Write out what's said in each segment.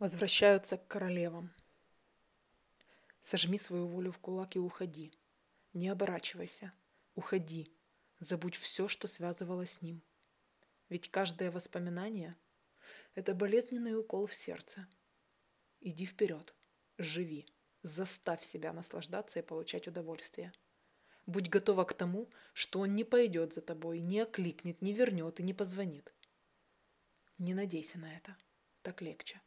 возвращаются к королевам. Сожми свою волю в кулак и уходи. Не оборачивайся. Уходи. Забудь все, что связывало с ним. Ведь каждое воспоминание – это болезненный укол в сердце. Иди вперед. Живи. Заставь себя наслаждаться и получать удовольствие. Будь готова к тому, что он не пойдет за тобой, не окликнет, не вернет и не позвонит. Не надейся на это. Так легче.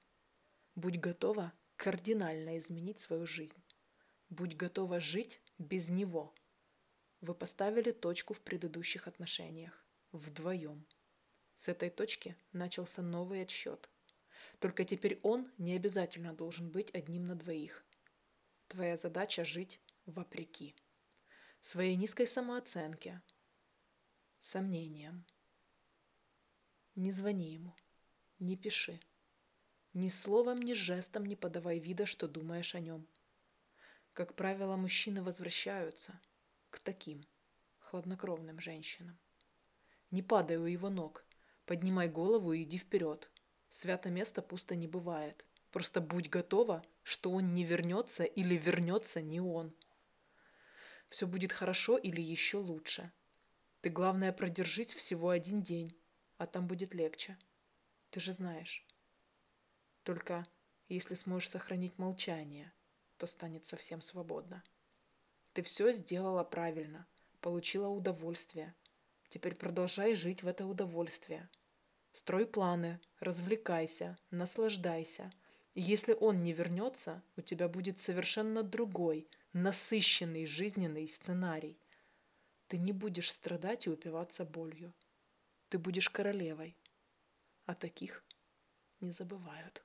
Будь готова кардинально изменить свою жизнь. Будь готова жить без него. Вы поставили точку в предыдущих отношениях. Вдвоем. С этой точки начался новый отсчет. Только теперь он не обязательно должен быть одним на двоих. Твоя задача жить вопреки. Своей низкой самооценке, сомнениям. Не звони ему, не пиши. Ни словом, ни жестом не подавай вида, что думаешь о нем. Как правило, мужчины возвращаются к таким хладнокровным женщинам. Не падай у его ног, поднимай голову и иди вперед. Свято место пусто не бывает. Просто будь готова, что он не вернется или вернется не он. Все будет хорошо или еще лучше. Ты, главное, продержись всего один день, а там будет легче. Ты же знаешь. Только если сможешь сохранить молчание, то станет совсем свободно. Ты все сделала правильно, получила удовольствие. Теперь продолжай жить в это удовольствие. Строй планы, развлекайся, наслаждайся. Если он не вернется, у тебя будет совершенно другой, насыщенный жизненный сценарий. Ты не будешь страдать и упиваться болью. Ты будешь королевой. А таких не забывают.